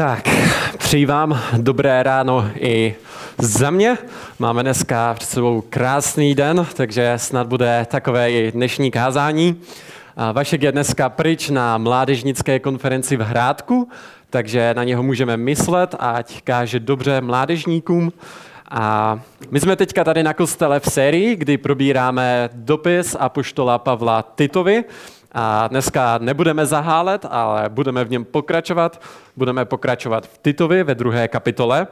Tak, přeji vám dobré ráno i za mě. Máme dneska před sebou krásný den, takže snad bude takové i dnešní kázání. Vašek je dneska pryč na mládežnické konferenci v Hrádku, takže na něho můžeme myslet, ať káže dobře mládežníkům. A my jsme teďka tady na kostele v sérii, kdy probíráme dopis a poštola Pavla Titovi, a dneska nebudeme zahálet, ale budeme v něm pokračovat. Budeme pokračovat v Titovi ve druhé kapitole.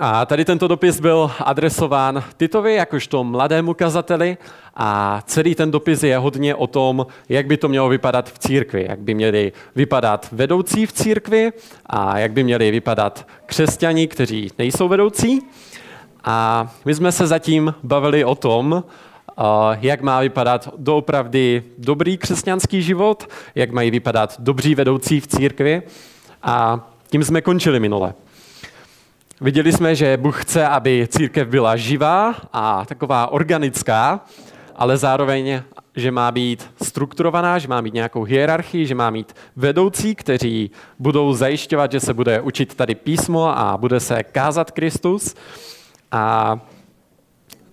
A tady tento dopis byl adresován Titovi jakožto mladému kazateli a celý ten dopis je hodně o tom, jak by to mělo vypadat v církvi, jak by měli vypadat vedoucí v církvi a jak by měli vypadat křesťani, kteří nejsou vedoucí. A my jsme se zatím bavili o tom, jak má vypadat doopravdy dobrý křesťanský život, jak mají vypadat dobří vedoucí v církvi. A tím jsme končili minule. Viděli jsme, že Bůh chce, aby církev byla živá a taková organická, ale zároveň, že má být strukturovaná, že má mít nějakou hierarchii, že má mít vedoucí, kteří budou zajišťovat, že se bude učit tady písmo a bude se kázat Kristus. A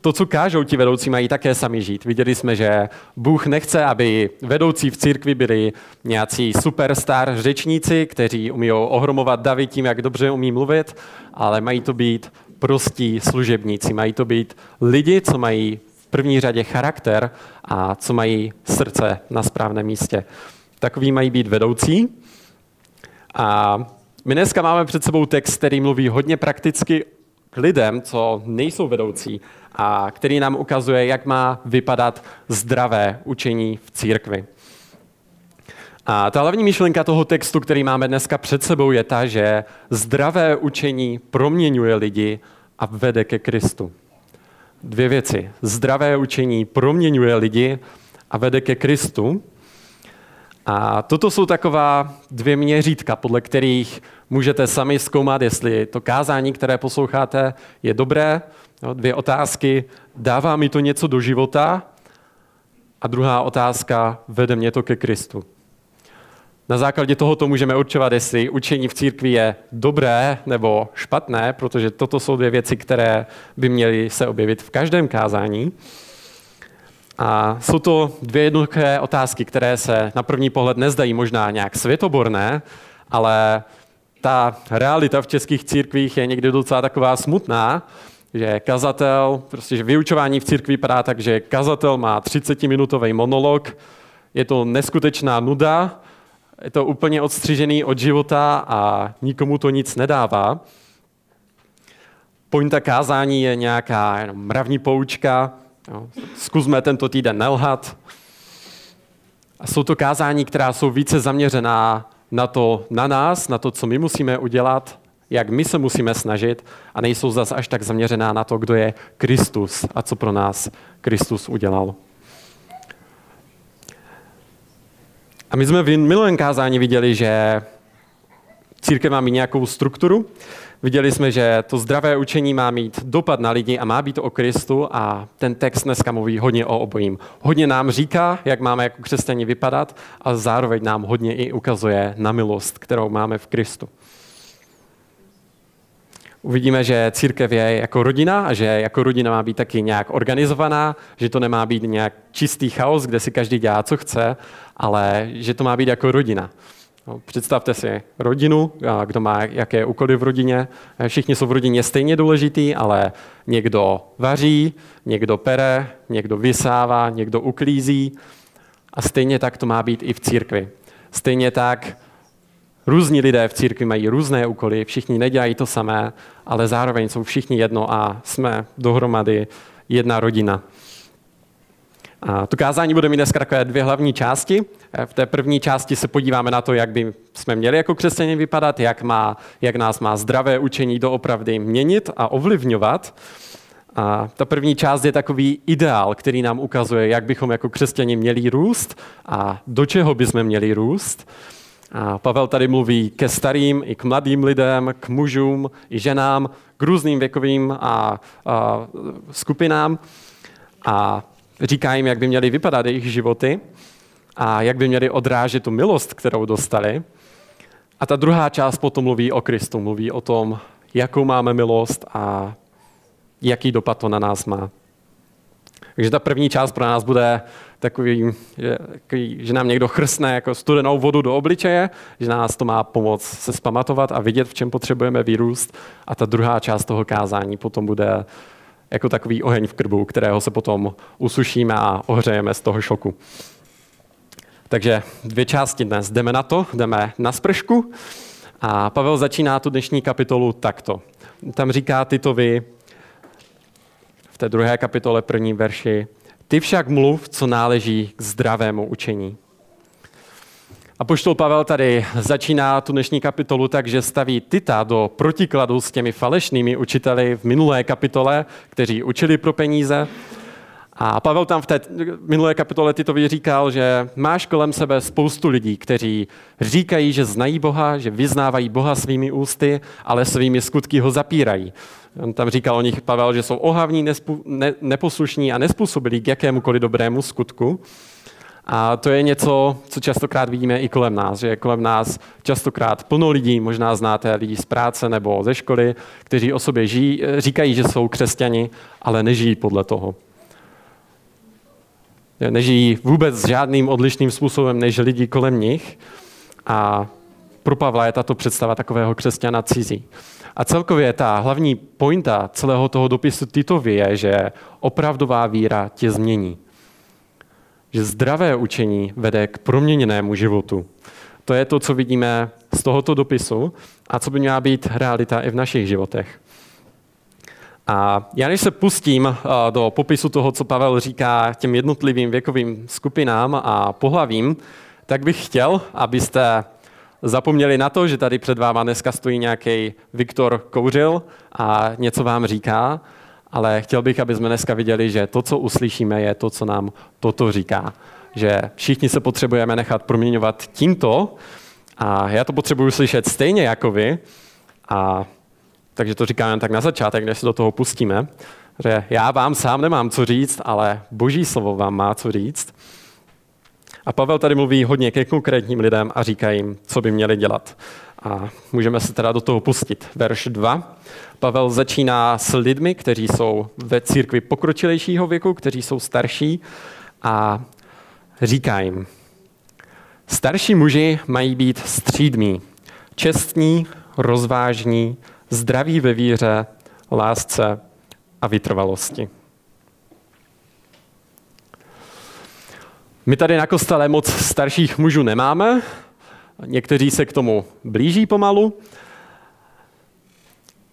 to, co kážou ti vedoucí, mají také sami žít. Viděli jsme, že Bůh nechce, aby vedoucí v církvi byli nějací superstar řečníci, kteří umí ohromovat davy tím, jak dobře umí mluvit, ale mají to být prostí služebníci. Mají to být lidi, co mají v první řadě charakter a co mají srdce na správném místě. Takový mají být vedoucí. A my dneska máme před sebou text, který mluví hodně prakticky k lidem, co nejsou vedoucí a který nám ukazuje, jak má vypadat zdravé učení v církvi. A ta hlavní myšlenka toho textu, který máme dneska před sebou, je ta, že zdravé učení proměňuje lidi a vede ke Kristu. Dvě věci. Zdravé učení proměňuje lidi a vede ke Kristu. A toto jsou taková dvě měřítka, podle kterých můžete sami zkoumat, jestli to kázání, které posloucháte, je dobré. Dvě otázky. Dává mi to něco do života? A druhá otázka, vede mě to ke Kristu. Na základě tohoto můžeme určovat, jestli učení v církvi je dobré nebo špatné, protože toto jsou dvě věci, které by měly se objevit v každém kázání. A jsou to dvě jednoduché otázky, které se na první pohled nezdají možná nějak světoborné, ale ta realita v českých církvích je někdy docela taková smutná, že kazatel, prostě že vyučování v církvi vypadá tak, že kazatel má 30-minutový monolog, je to neskutečná nuda, je to úplně odstřižený od života a nikomu to nic nedává. Pointa kázání je nějaká jenom mravní poučka, jo. zkusme tento týden nelhat. A jsou to kázání, která jsou více zaměřená na to, na nás, na to, co my musíme udělat, jak my se musíme snažit a nejsou zase až tak zaměřená na to, kdo je Kristus a co pro nás Kristus udělal. A my jsme v minulém kázání viděli, že církev má mít nějakou strukturu. Viděli jsme, že to zdravé učení má mít dopad na lidi a má být o Kristu a ten text dneska mluví hodně o obojím. Hodně nám říká, jak máme jako křesťani vypadat a zároveň nám hodně i ukazuje na milost, kterou máme v Kristu. Uvidíme, že církev je jako rodina a že jako rodina má být taky nějak organizovaná, že to nemá být nějak čistý chaos, kde si každý dělá, co chce, ale že to má být jako rodina. No, představte si rodinu, kdo má jaké úkoly v rodině. Všichni jsou v rodině stejně důležitý, ale někdo vaří, někdo pere, někdo vysává, někdo uklízí. A stejně tak to má být i v církvi. Stejně tak Různí lidé v církvi mají různé úkoly, všichni nedělají to samé, ale zároveň jsou všichni jedno a jsme dohromady jedna rodina. A to kázání bude mít dneska takové dvě hlavní části. V té první části se podíváme na to, jak by jsme měli jako křesťané vypadat, jak, má, jak nás má zdravé učení doopravdy měnit a ovlivňovat. A ta první část je takový ideál, který nám ukazuje, jak bychom jako křesťani měli růst a do čeho bychom měli růst. A Pavel tady mluví ke starým i k mladým lidem, k mužům i ženám, k různým věkovým a, a skupinám a říká jim, jak by měly vypadat jejich životy a jak by měli odrážet tu milost, kterou dostali. A ta druhá část potom mluví o Kristu, mluví o tom, jakou máme milost a jaký dopad to na nás má. Takže ta první část pro nás bude takový, že, takový, že nám někdo chrstne jako studenou vodu do obličeje, že nás to má pomoct se spamatovat a vidět, v čem potřebujeme vyrůst. A ta druhá část toho kázání potom bude jako takový oheň v krbu, kterého se potom usušíme a ohřejeme z toho šoku. Takže dvě části dnes. Jdeme na to, jdeme na spršku. A Pavel začíná tu dnešní kapitolu takto. Tam říká Titovi v té druhé kapitole první verši, ty však mluv, co náleží k zdravému učení. A poštol Pavel tady začíná tu dnešní kapitolu tak, že staví Tita do protikladu s těmi falešnými učiteli v minulé kapitole, kteří učili pro peníze. A Pavel tam v té minulé kapitole Titovi říkal, že máš kolem sebe spoustu lidí, kteří říkají, že znají Boha, že vyznávají Boha svými ústy, ale svými skutky ho zapírají. On tam říkal o nich Pavel, že jsou ohavní, nespu, ne, neposlušní a nespůsobili k jakémukoliv dobrému skutku. A to je něco, co častokrát vidíme i kolem nás, že kolem nás častokrát plno lidí, možná znáte lidi z práce nebo ze školy, kteří o sobě žijí, říkají, že jsou křesťani, ale nežijí podle toho. Nežijí vůbec žádným odlišným způsobem než lidi kolem nich. A pro Pavla je tato představa takového křesťana cizí. A celkově ta hlavní pointa celého toho dopisu Titovi je, že opravdová víra tě změní. Že zdravé učení vede k proměněnému životu. To je to, co vidíme z tohoto dopisu a co by měla být realita i v našich životech. A já než se pustím eh, do popisu toho, co Pavel říká těm jednotlivým věkovým skupinám a pohlavím, tak bych chtěl, abyste zapomněli na to, že tady před váma dneska stojí nějaký Viktor Kouřil a něco vám říká, ale chtěl bych, aby jsme dneska viděli, že to, co uslyšíme, je to, co nám toto říká. Že všichni se potřebujeme nechat proměňovat tímto a já to potřebuji slyšet stejně jako vy a takže to říkám jen tak na začátek, než se do toho pustíme, že já vám sám nemám co říct, ale boží slovo vám má co říct. A Pavel tady mluví hodně ke konkrétním lidem a říká jim, co by měli dělat. A můžeme se teda do toho pustit. Verš 2. Pavel začíná s lidmi, kteří jsou ve církvi pokročilejšího věku, kteří jsou starší a říká jim, starší muži mají být střídmí, čestní, rozvážní, zdraví ve víře, lásce a vytrvalosti. My tady na kostele moc starších mužů nemáme, někteří se k tomu blíží pomalu,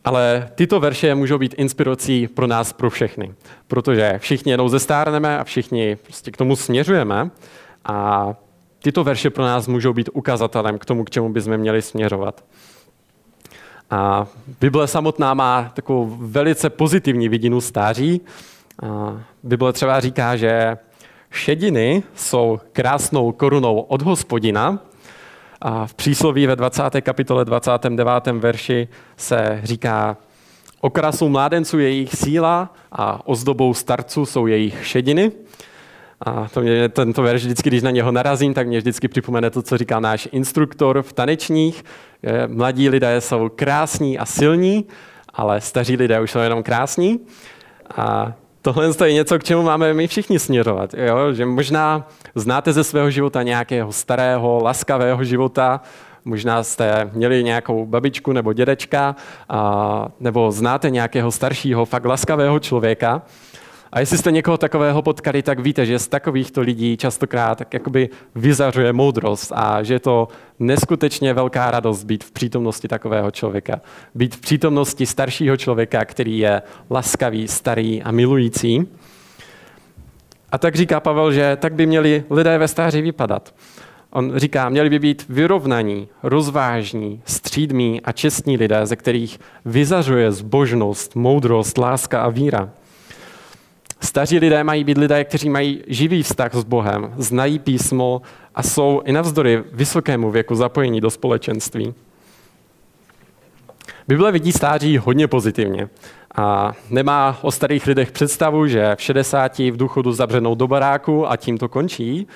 ale tyto verše můžou být inspirací pro nás, pro všechny, protože všichni jednou zestárneme a všichni prostě k tomu směřujeme a tyto verše pro nás můžou být ukazatelem k tomu, k čemu bychom měli směřovat. A Bible samotná má takovou velice pozitivní vidinu stáří. A Bible třeba říká, že šediny jsou krásnou korunou od hospodina. A v přísloví ve 20. kapitole 29. verši se říká, okrasou mládenců je jejich síla a ozdobou starců jsou jejich šediny. A to mě, tento verš vždycky, když na něho narazím, tak mě vždycky připomene to, co říká náš instruktor v tanečních. Mladí lidé jsou krásní a silní, ale staří lidé už jsou jenom krásní. A tohle je něco, k čemu máme my všichni směřovat. Jo? Že možná znáte ze svého života nějakého starého, laskavého života, možná jste měli nějakou babičku nebo dědečka, a, nebo znáte nějakého staršího, fakt laskavého člověka, a jestli jste někoho takového potkali, tak víte, že z takovýchto lidí častokrát tak jakoby vyzařuje moudrost a že je to neskutečně velká radost být v přítomnosti takového člověka. Být v přítomnosti staršího člověka, který je laskavý, starý a milující. A tak říká Pavel, že tak by měli lidé ve stáří vypadat. On říká, měli by být vyrovnaní, rozvážní, střídmí a čestní lidé, ze kterých vyzařuje zbožnost, moudrost, láska a víra. Staří lidé mají být lidé, kteří mají živý vztah s Bohem, znají písmo a jsou i navzdory vysokému věku zapojení do společenství. Bible vidí stáří hodně pozitivně a nemá o starých lidech představu, že v 60 v důchodu zabřenou do baráku a tím to končí.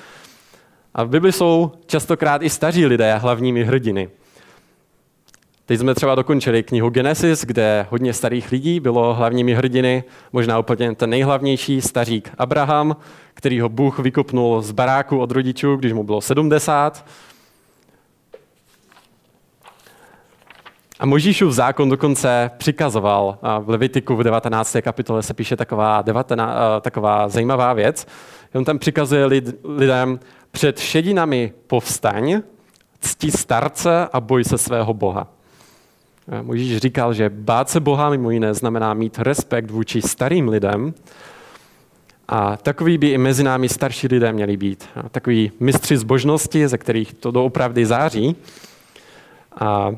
A v Bibli jsou častokrát i staří lidé hlavními hrdiny. Teď jsme třeba dokončili knihu Genesis, kde hodně starých lidí bylo hlavními hrdiny, možná úplně ten nejhlavnější stařík Abraham, který ho Bůh vykopnul z baráku od rodičů, když mu bylo 70. A Možíšův zákon dokonce přikazoval, a v Levitiku v 19. kapitole se píše taková, 19, taková zajímavá věc. On tam přikazuje lid, lidem, před šedinami povstaň, cti starce a boj se svého Boha. Možíš říkal, že bát se Boha mimo jiné znamená mít respekt vůči starým lidem, a takový by i mezi námi starší lidé měli být. Takový mistři zbožnosti, ze kterých to doopravdy září. A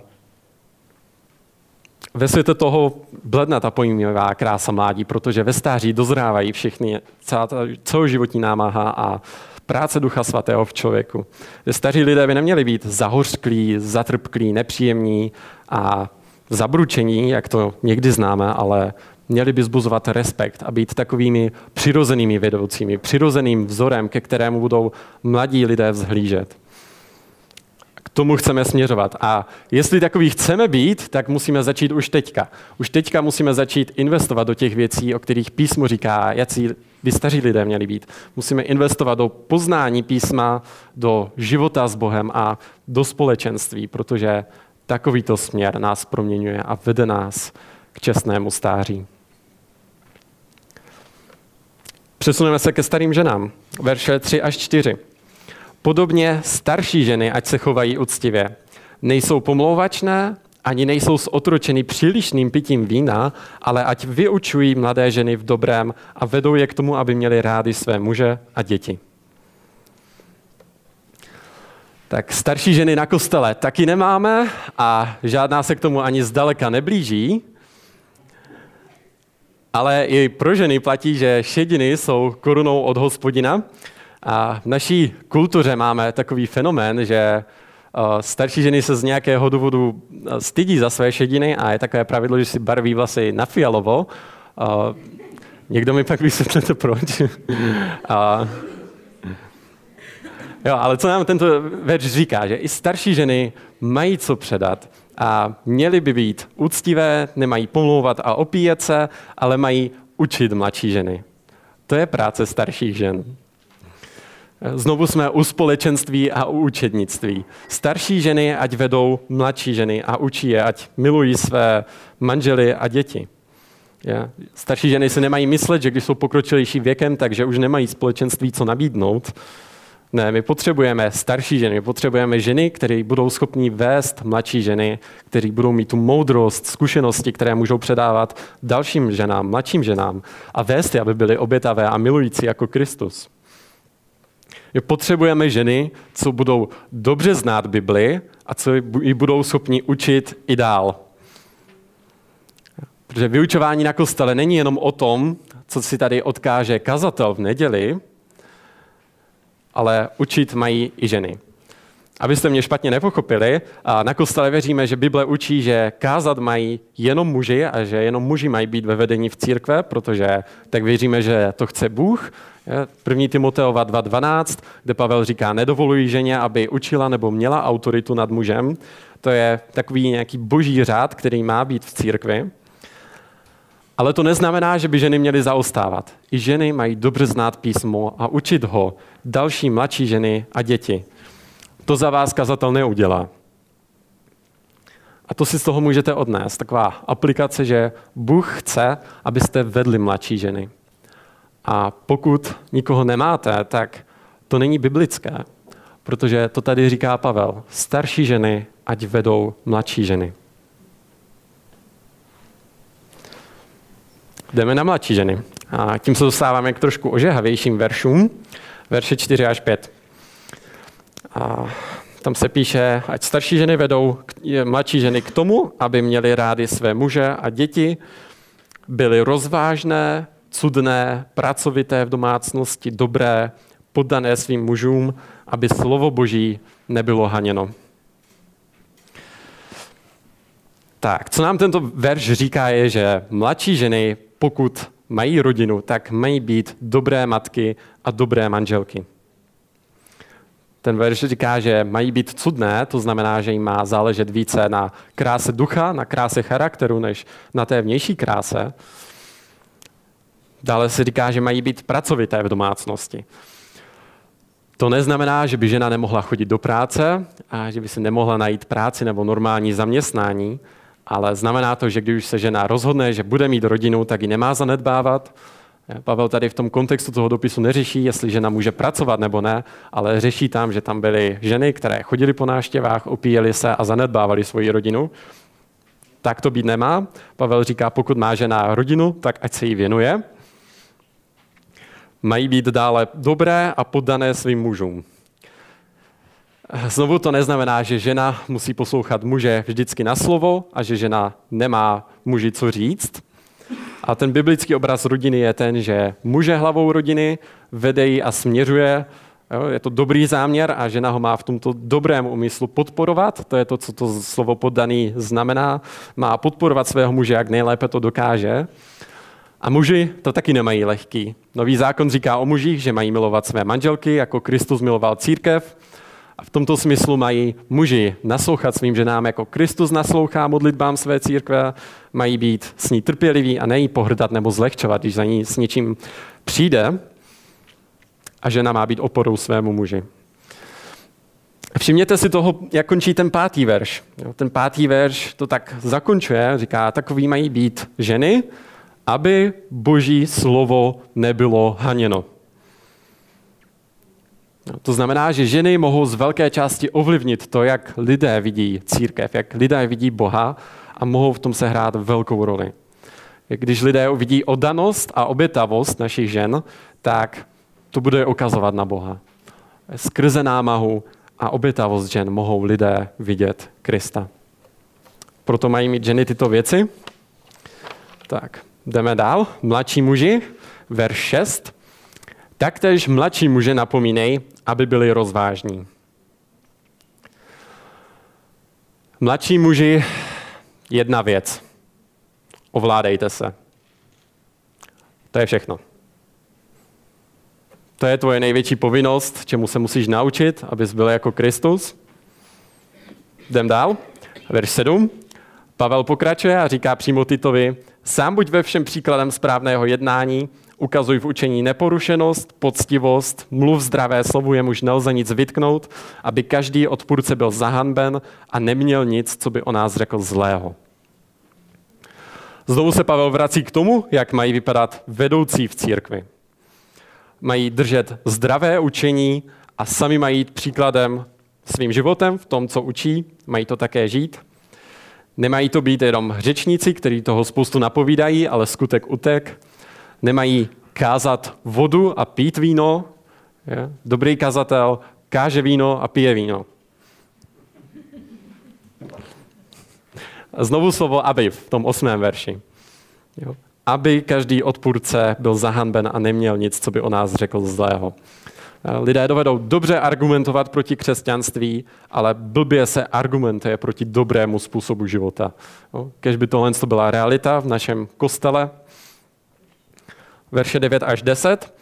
ve světě toho bledne ta pojmivá krása mládí, protože ve stáří dozrávají všechny, celá ta celoživotní námaha a práce Ducha Svatého v člověku. Staří lidé by neměli být zahořklí, zatrpklí, nepříjemní a zabručení, jak to někdy známe, ale měli by zbuzovat respekt a být takovými přirozenými vedoucími, přirozeným vzorem, ke kterému budou mladí lidé vzhlížet. K tomu chceme směřovat. A jestli takový chceme být, tak musíme začít už teďka. Už teďka musíme začít investovat do těch věcí, o kterých písmo říká, jaký by staří lidé měli být. Musíme investovat do poznání písma, do života s Bohem a do společenství, protože takovýto směr nás proměňuje a vede nás k čestnému stáří. Přesuneme se ke starým ženám. Verše 3 až 4. Podobně starší ženy, ať se chovají úctivě. Nejsou pomlouvačné, ani nejsou zotročeny přílišným pitím vína, ale ať vyučují mladé ženy v dobrém a vedou je k tomu, aby měli rádi své muže a děti. Tak starší ženy na kostele taky nemáme a žádná se k tomu ani zdaleka neblíží. Ale i pro ženy platí, že šediny jsou korunou od hospodina. A v naší kultuře máme takový fenomén, že eh, starší ženy se z nějakého důvodu eh, stydí za své šediny a je takové pravidlo, že si barví vlasy na fialovo. Eh, někdo mi pak vysvětlete proč. a, jo, ale co nám tento verš říká, že i starší ženy mají co předat a měly by být úctivé, nemají pomlouvat a opíjet se, ale mají učit mladší ženy. To je práce starších žen. Znovu jsme u společenství a u učednictví. Starší ženy ať vedou mladší ženy a učí je, ať milují své manžely a děti. Starší ženy si nemají myslet, že když jsou pokročilejší věkem, takže už nemají společenství co nabídnout, ne, my potřebujeme starší ženy, my potřebujeme ženy, které budou schopní vést mladší ženy, které budou mít tu moudrost, zkušenosti, které můžou předávat dalším ženám, mladším ženám a vést je, aby byly obětavé a milující jako Kristus. My potřebujeme ženy, co budou dobře znát Bibli a co ji budou schopni učit i dál. Protože vyučování na kostele není jenom o tom, co si tady odkáže kazatel v neděli, ale učit mají i ženy. Abyste mě špatně nepochopili, na kostele věříme, že Bible učí, že kázat mají jenom muži a že jenom muži mají být ve vedení v církve, protože tak věříme, že to chce Bůh. 1. Timoteova 2.12, kde Pavel říká, nedovolují ženě, aby učila nebo měla autoritu nad mužem. To je takový nějaký boží řád, který má být v církvi. Ale to neznamená, že by ženy měly zaostávat. I ženy mají dobře znát písmo a učit ho další mladší ženy a děti. To za vás kazatel neudělá. A to si z toho můžete odnést. Taková aplikace, že Bůh chce, abyste vedli mladší ženy. A pokud nikoho nemáte, tak to není biblické, protože to tady říká Pavel. Starší ženy, ať vedou mladší ženy. Jdeme na mladší ženy. A tím se dostáváme k trošku ožehavějším veršům, verše 4 až 5. A tam se píše, ať starší ženy vedou mladší ženy k tomu, aby měly rády své muže a děti, byly rozvážné, cudné, pracovité v domácnosti, dobré, poddané svým mužům, aby slovo Boží nebylo haněno. Tak, co nám tento verš říká, je, že mladší ženy pokud mají rodinu, tak mají být dobré matky a dobré manželky. Ten verš říká, že mají být cudné, to znamená, že jim má záležet více na kráse ducha, na kráse charakteru, než na té vnější kráse. Dále se říká, že mají být pracovité v domácnosti. To neznamená, že by žena nemohla chodit do práce a že by si nemohla najít práci nebo normální zaměstnání, ale znamená to, že když se žena rozhodne, že bude mít rodinu, tak ji nemá zanedbávat. Pavel tady v tom kontextu toho dopisu neřeší, jestli žena může pracovat nebo ne, ale řeší tam, že tam byly ženy, které chodily po návštěvách, opíjely se a zanedbávali svoji rodinu. Tak to být nemá. Pavel říká, pokud má žena rodinu, tak ať se jí věnuje. Mají být dále dobré a poddané svým mužům. Znovu to neznamená, že žena musí poslouchat muže vždycky na slovo a že žena nemá muži co říct. A ten biblický obraz rodiny je ten, že muže hlavou rodiny vede ji a směřuje. Je to dobrý záměr a žena ho má v tomto dobrém úmyslu podporovat. To je to, co to slovo poddaný znamená. Má podporovat svého muže, jak nejlépe to dokáže. A muži to taky nemají lehký. Nový zákon říká o mužích, že mají milovat své manželky, jako Kristus miloval církev. V tomto smyslu mají muži naslouchat svým ženám, jako Kristus naslouchá modlitbám své církve, mají být s ní trpěliví a nejí pohrdat nebo zlehčovat, když za ní s něčím přijde. A žena má být oporou svému muži. Všimněte si toho, jak končí ten pátý verš. Ten pátý verš to tak zakončuje, říká, takový mají být ženy, aby boží slovo nebylo haněno. To znamená, že ženy mohou z velké části ovlivnit to, jak lidé vidí církev, jak lidé vidí Boha a mohou v tom sehrát velkou roli. Když lidé uvidí odanost a obětavost našich žen, tak to bude ukazovat na Boha. Skrze námahu a obětavost žen mohou lidé vidět Krista. Proto mají mít ženy tyto věci. Tak, jdeme dál. Mladší muži, verš 6. Taktéž mladší muže napomínej, aby byli rozvážní. Mladší muži, jedna věc. Ovládejte se. To je všechno. To je tvoje největší povinnost, čemu se musíš naučit, abys byl jako Kristus. Jdem dál. Verš 7. Pavel pokračuje a říká přímo Titovi, sám buď ve všem příkladem správného jednání, ukazuj v učení neporušenost, poctivost, mluv zdravé slovu, jemuž nelze nic vytknout, aby každý odpůrce byl zahanben a neměl nic, co by o nás řekl zlého. Znovu se Pavel vrací k tomu, jak mají vypadat vedoucí v církvi. Mají držet zdravé učení a sami mají jít příkladem svým životem v tom, co učí, mají to také žít. Nemají to být jenom řečníci, kteří toho spoustu napovídají, ale skutek utek nemají kázat vodu a pít víno. Dobrý kazatel káže víno a pije víno. Znovu slovo aby v tom osmém verši. Aby každý odpůrce byl zahanben a neměl nic, co by o nás řekl zlého. Lidé dovedou dobře argumentovat proti křesťanství, ale blbě se argumentuje proti dobrému způsobu života. Kež by tohle byla realita v našem kostele, verše 9 až 10.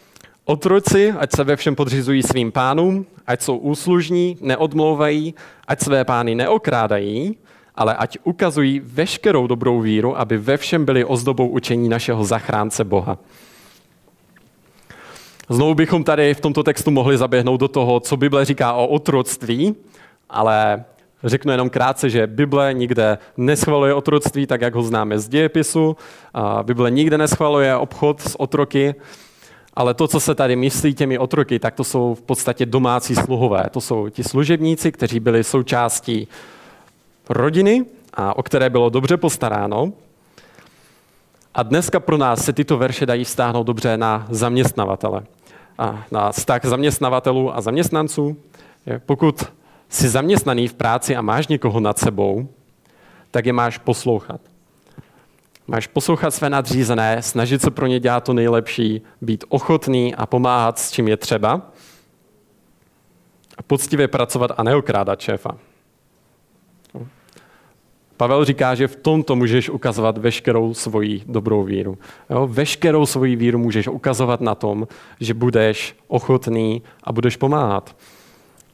Otroci, ať se ve všem podřizují svým pánům, ať jsou úslužní, neodmlouvají, ať své pány neokrádají, ale ať ukazují veškerou dobrou víru, aby ve všem byli ozdobou učení našeho zachránce Boha. Znovu bychom tady v tomto textu mohli zaběhnout do toho, co Bible říká o otroctví, ale Řeknu jenom krátce, že Bible nikde neschvaluje otroctví, tak jak ho známe z dějepisu. Bible nikde neschvaluje obchod s otroky, ale to, co se tady myslí těmi otroky, tak to jsou v podstatě domácí sluhové. To jsou ti služebníci, kteří byli součástí rodiny a o které bylo dobře postaráno. A dneska pro nás se tyto verše dají stáhnout dobře na zaměstnavatele. A na vztah zaměstnavatelů a zaměstnanců. Pokud jsi zaměstnaný v práci a máš někoho nad sebou, tak je máš poslouchat. Máš poslouchat své nadřízené, snažit se pro ně dělat to nejlepší, být ochotný a pomáhat s čím je třeba. A poctivě pracovat a neokrádat šéfa. Pavel říká, že v tomto můžeš ukazovat veškerou svoji dobrou víru. Jo? Veškerou svoji víru můžeš ukazovat na tom, že budeš ochotný a budeš pomáhat.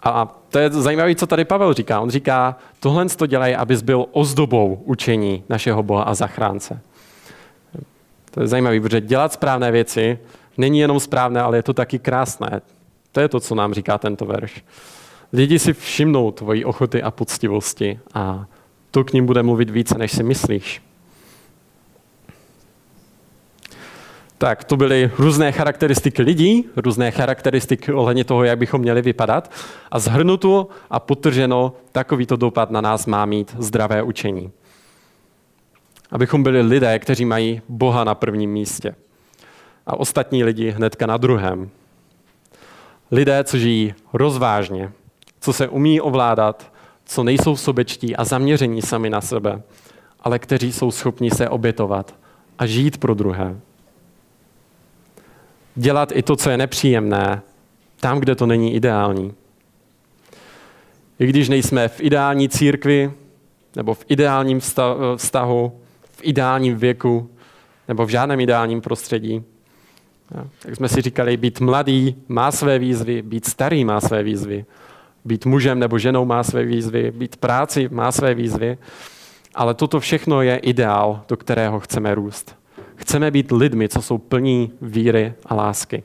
A to je zajímavé, co tady Pavel říká. On říká, tohle to dělají, abys byl ozdobou učení našeho Boha a zachránce. To je zajímavé, protože dělat správné věci není jenom správné, ale je to taky krásné. To je to, co nám říká tento verš. Lidi si všimnou tvojí ochoty a poctivosti a to k ním bude mluvit více, než si myslíš. Tak to byly různé charakteristiky lidí, různé charakteristiky ohledně toho, jak bychom měli vypadat. A zhrnuto a potrženo, takovýto dopad na nás má mít zdravé učení. Abychom byli lidé, kteří mají Boha na prvním místě. A ostatní lidi hnedka na druhém. Lidé, co žijí rozvážně, co se umí ovládat, co nejsou sobečtí a zaměření sami na sebe, ale kteří jsou schopni se obětovat a žít pro druhé dělat i to, co je nepříjemné, tam, kde to není ideální. I když nejsme v ideální církvi, nebo v ideálním vztahu, v ideálním věku, nebo v žádném ideálním prostředí, tak jsme si říkali, být mladý má své výzvy, být starý má své výzvy, být mužem nebo ženou má své výzvy, být práci má své výzvy, ale toto všechno je ideál, do kterého chceme růst. Chceme být lidmi, co jsou plní víry a lásky.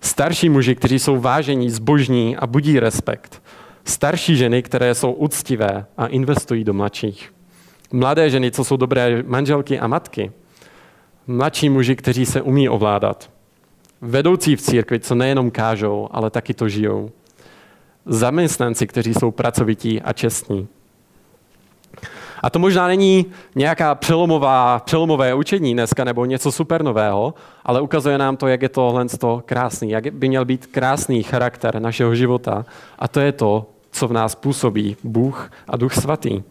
Starší muži, kteří jsou vážení, zbožní a budí respekt. Starší ženy, které jsou úctivé a investují do mladších. Mladé ženy, co jsou dobré manželky a matky. Mladší muži, kteří se umí ovládat. Vedoucí v církvi, co nejenom kážou, ale taky to žijou. Zaměstnanci, kteří jsou pracovití a čestní. A to možná není nějaká přelomová, přelomové učení dneska nebo něco super nového, ale ukazuje nám to, jak je tohle to krásný, jak by měl být krásný charakter našeho života. A to je to, co v nás působí Bůh a Duch Svatý.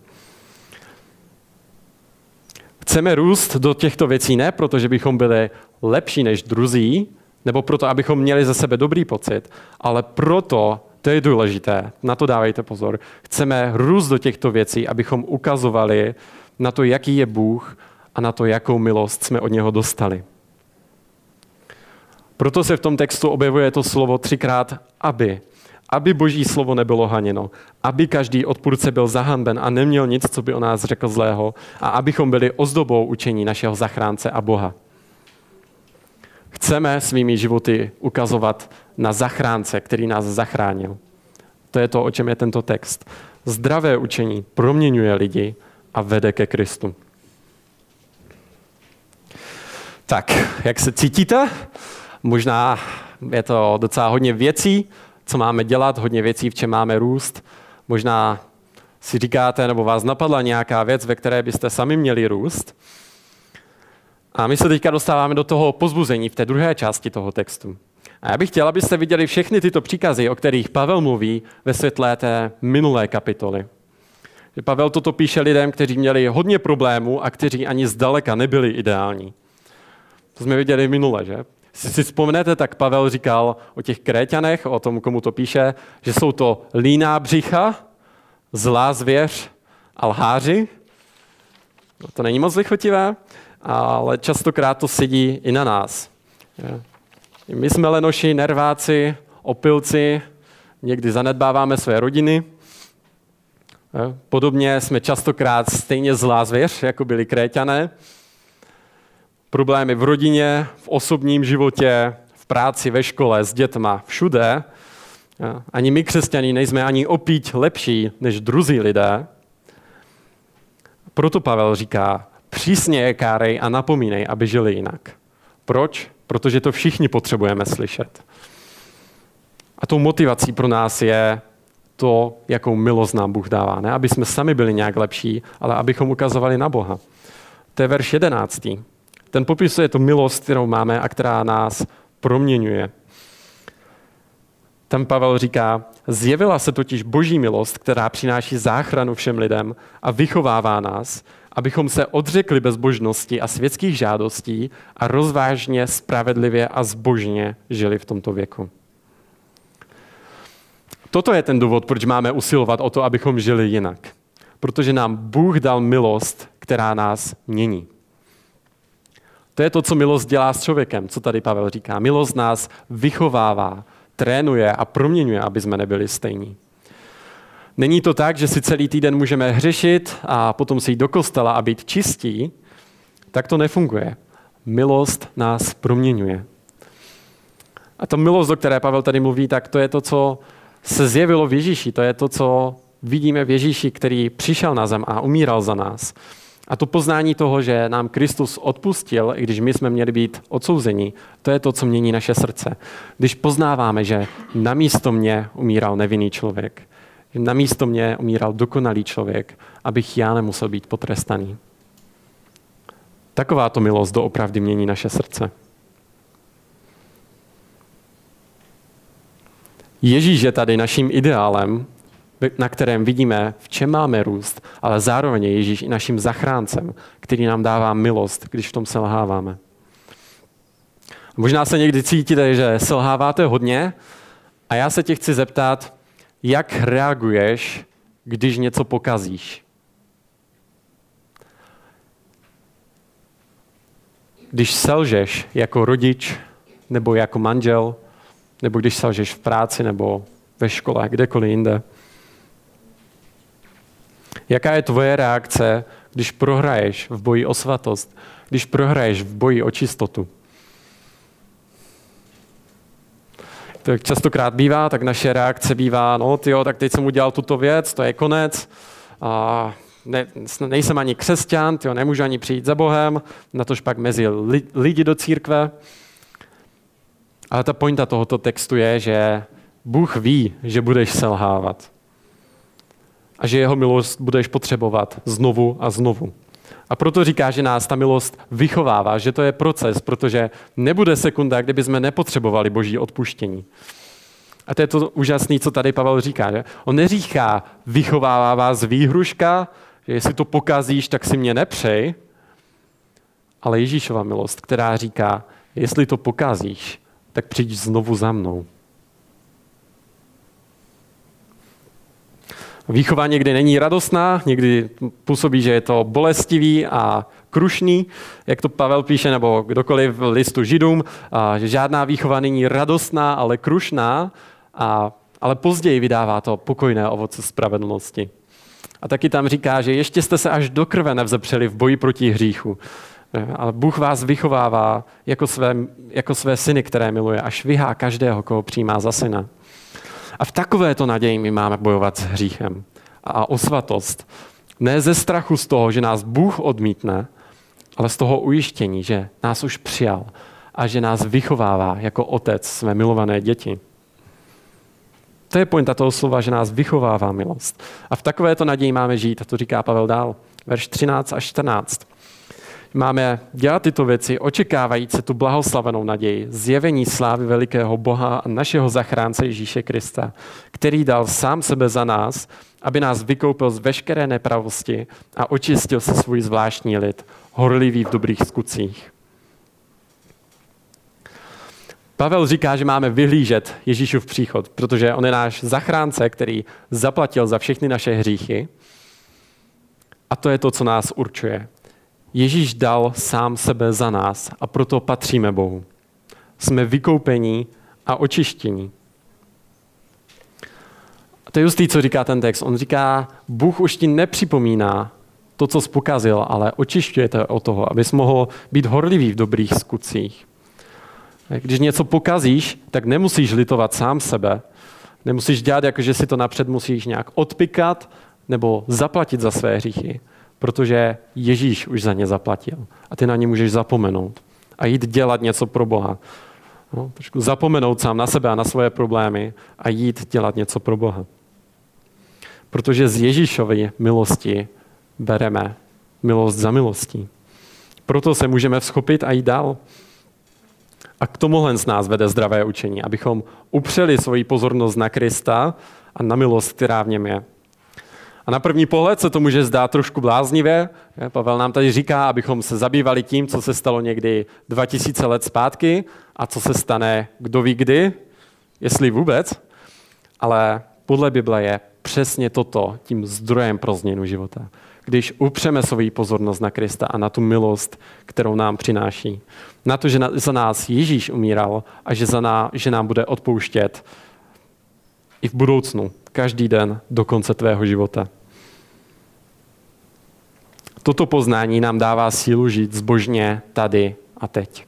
Chceme růst do těchto věcí ne proto, že bychom byli lepší než druzí, nebo proto, abychom měli ze sebe dobrý pocit, ale proto, to je důležité, na to dávejte pozor. Chceme růst do těchto věcí, abychom ukazovali na to, jaký je Bůh a na to, jakou milost jsme od něho dostali. Proto se v tom textu objevuje to slovo třikrát aby. Aby boží slovo nebylo haněno. Aby každý odpůrce byl zahanben a neměl nic, co by o nás řekl zlého. A abychom byli ozdobou učení našeho zachránce a Boha. Chceme svými životy ukazovat na zachránce, který nás zachránil. To je to, o čem je tento text. Zdravé učení proměňuje lidi a vede ke Kristu. Tak, jak se cítíte? Možná je to docela hodně věcí, co máme dělat, hodně věcí, v čem máme růst. Možná si říkáte, nebo vás napadla nějaká věc, ve které byste sami měli růst. A my se teďka dostáváme do toho pozbuzení v té druhé části toho textu. A já bych chtěl, abyste viděli všechny tyto příkazy, o kterých Pavel mluví ve světle té minulé kapitoly. Pavel toto píše lidem, kteří měli hodně problémů a kteří ani zdaleka nebyli ideální. To jsme viděli minule, že? Si si vzpomenete, tak Pavel říkal o těch kréťanech, o tom, komu to píše, že jsou to líná břicha, zlá zvěř a lháři. No, to není moc lichotivé ale častokrát to sedí i na nás. My jsme lenoši, nerváci, opilci, někdy zanedbáváme své rodiny. Podobně jsme častokrát stejně zlá zvěř, jako byli kréťané. Problémy v rodině, v osobním životě, v práci, ve škole, s dětma, všude. Ani my, křesťaní, nejsme ani opíť lepší než druzí lidé. Proto Pavel říká, Přísně je kárej a napomínej, aby žili jinak. Proč? Protože to všichni potřebujeme slyšet. A tou motivací pro nás je to, jakou milost nám Bůh dává. Ne, aby jsme sami byli nějak lepší, ale abychom ukazovali na Boha. To je verš jedenáctý. Ten popisuje tu milost, kterou máme a která nás proměňuje. Tam Pavel říká, zjevila se totiž boží milost, která přináší záchranu všem lidem a vychovává nás, abychom se odřekli bezbožnosti a světských žádostí a rozvážně, spravedlivě a zbožně žili v tomto věku. Toto je ten důvod, proč máme usilovat o to, abychom žili jinak. Protože nám Bůh dal milost, která nás mění. To je to, co milost dělá s člověkem, co tady Pavel říká. Milost nás vychovává, trénuje a proměňuje, aby jsme nebyli stejní. Není to tak, že si celý týden můžeme hřešit a potom si jít do kostela a být čistí. Tak to nefunguje. Milost nás proměňuje. A to milost, o které Pavel tady mluví, tak to je to, co se zjevilo v Ježíši. To je to, co vidíme v Ježíši, který přišel na zem a umíral za nás. A to poznání toho, že nám Kristus odpustil, i když my jsme měli být odsouzeni, to je to, co mění naše srdce. Když poznáváme, že na místo mě umíral nevinný člověk, na místo mě umíral dokonalý člověk, abych já nemusel být potrestaný. Taková to milost doopravdy mění naše srdce. Ježíš je tady naším ideálem, na kterém vidíme, v čem máme růst, ale zároveň je Ježíš i naším zachráncem, který nám dává milost, když v tom selháváme. Možná se někdy cítíte, že selháváte hodně a já se tě chci zeptat, jak reaguješ, když něco pokazíš. Když selžeš jako rodič nebo jako manžel, nebo když selžeš v práci nebo ve škole, kdekoliv jinde. Jaká je tvoje reakce, když prohraješ v boji o svatost, když prohraješ v boji o čistotu? To jak častokrát bývá, tak naše reakce bývá, no tyjo, tak teď jsem udělal tuto věc, to je konec. A ne, nejsem ani křesťan, tyjo, nemůžu ani přijít za Bohem, na tož pak mezi lidi do církve. Ale ta pointa tohoto textu je, že Bůh ví, že budeš selhávat a že jeho milost budeš potřebovat znovu a znovu. A proto říká, že nás ta milost vychovává, že to je proces, protože nebude sekunda, kdyby jsme nepotřebovali boží odpuštění. A to je to úžasné, co tady Pavel říká. Že? On neříká, vychovává vás výhruška, že jestli to pokazíš, tak si mě nepřej, ale Ježíšova milost, která říká, jestli to pokazíš, tak přijď znovu za mnou. Výchova někdy není radostná, někdy působí, že je to bolestivý a krušný, jak to Pavel píše, nebo kdokoliv v listu Židům, že žádná výchova není radostná, ale krušná, a, ale později vydává to pokojné ovoce spravedlnosti. A taky tam říká, že ještě jste se až do krve nevzepřeli v boji proti hříchu. Ale Bůh vás vychovává jako své, jako své syny, které miluje a švihá každého, koho přijímá za syna. A v takovéto naději my máme bojovat s hříchem a o svatost. Ne ze strachu z toho, že nás Bůh odmítne, ale z toho ujištění, že nás už přijal a že nás vychovává jako otec své milované děti. To je pointa toho slova, že nás vychovává milost. A v takovéto naději máme žít, a to říká Pavel dál, verš 13 až 14. Máme dělat tyto věci, očekávajíc se tu blahoslavenou naději, zjevení slávy velikého Boha a našeho zachránce Ježíše Krista, který dal sám sebe za nás, aby nás vykoupil z veškeré nepravosti a očistil se svůj zvláštní lid, horlivý v dobrých skutcích. Pavel říká, že máme vyhlížet Ježíšův příchod, protože on je náš zachránce, který zaplatil za všechny naše hříchy. A to je to, co nás určuje. Ježíš dal sám sebe za nás a proto patříme Bohu. Jsme vykoupení a očištění. A to je justý, co říká ten text. On říká, Bůh už ti nepřipomíná to, co spokazil, ale očišťujete o toho, abys mohl být horlivý v dobrých skutcích. Když něco pokazíš, tak nemusíš litovat sám sebe. Nemusíš dělat, jako že si to napřed musíš nějak odpikat nebo zaplatit za své hříchy protože Ježíš už za ně zaplatil a ty na ně můžeš zapomenout a jít dělat něco pro Boha. No, trošku zapomenout sám na sebe a na svoje problémy a jít dělat něco pro Boha. Protože z Ježíšovy milosti bereme milost za milostí. Proto se můžeme vzchopit a jít dál. A k tomuhle z nás vede zdravé učení, abychom upřeli svoji pozornost na Krista a na milost, která v něm je. A na první pohled se to může zdát trošku bláznivé. Pavel nám tady říká, abychom se zabývali tím, co se stalo někdy 2000 let zpátky a co se stane kdo ví kdy, jestli vůbec. Ale podle Bible je přesně toto tím zdrojem pro změnu života. Když upřeme svoji pozornost na Krista a na tu milost, kterou nám přináší. Na to, že za nás Ježíš umíral a že, za ná, že nám bude odpouštět i v budoucnu, každý den do konce tvého života. Toto poznání nám dává sílu žít zbožně tady a teď.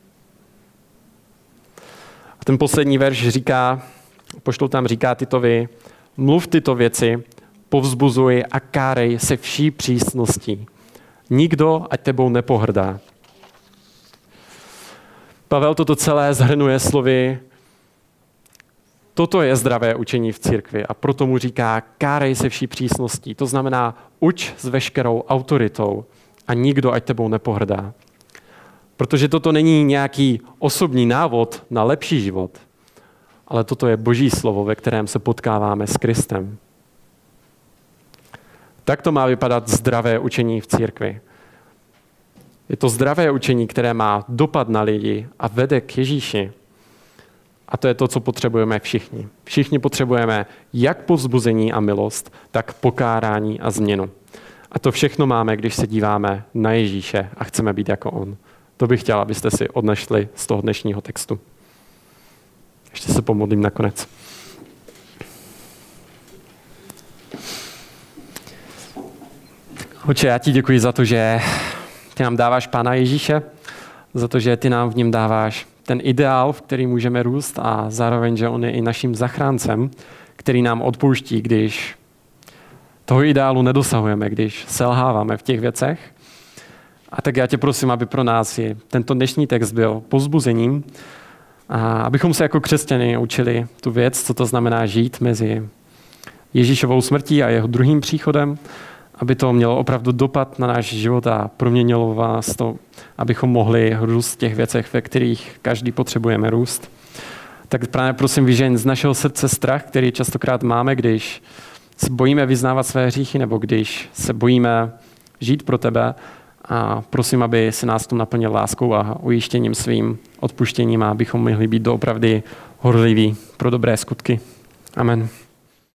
A ten poslední verš říká, poštol tam říká tyto vy, mluv tyto věci, povzbuzuj a kárej se vší přísností. Nikdo ať tebou nepohrdá. Pavel toto celé zhrnuje slovy, toto je zdravé učení v církvi a proto mu říká, kárej se vší přísností. To znamená, uč s veškerou autoritou a nikdo ať tebou nepohrdá. Protože toto není nějaký osobní návod na lepší život, ale toto je boží slovo, ve kterém se potkáváme s Kristem. Tak to má vypadat zdravé učení v církvi. Je to zdravé učení, které má dopad na lidi a vede k Ježíši. A to je to, co potřebujeme všichni. Všichni potřebujeme jak povzbuzení a milost, tak pokárání a změnu. A to všechno máme, když se díváme na Ježíše a chceme být jako On. To bych chtěl, abyste si odnešli z toho dnešního textu. Ještě se pomodlím nakonec. Oče, já ti děkuji za to, že ty nám dáváš Pána Ježíše, za to, že ty nám v něm dáváš ten ideál, v který můžeme růst a zároveň, že on je i naším zachráncem, který nám odpouští, když toho ideálu nedosahujeme, když selháváme v těch věcech. A tak já tě prosím, aby pro nás i tento dnešní text byl pozbuzením, a abychom se jako křesťany učili tu věc, co to znamená žít mezi Ježíšovou smrtí a jeho druhým příchodem, aby to mělo opravdu dopad na náš život a proměnilo vás to, abychom mohli růst v těch věcech, ve kterých každý potřebujeme růst. Tak právě prosím vyžeň z našeho srdce strach, který častokrát máme, když se bojíme vyznávat své hříchy nebo když se bojíme žít pro tebe. A prosím, aby se nás to naplnil láskou a ujištěním svým odpuštěním a abychom mohli být doopravdy horliví pro dobré skutky. Amen.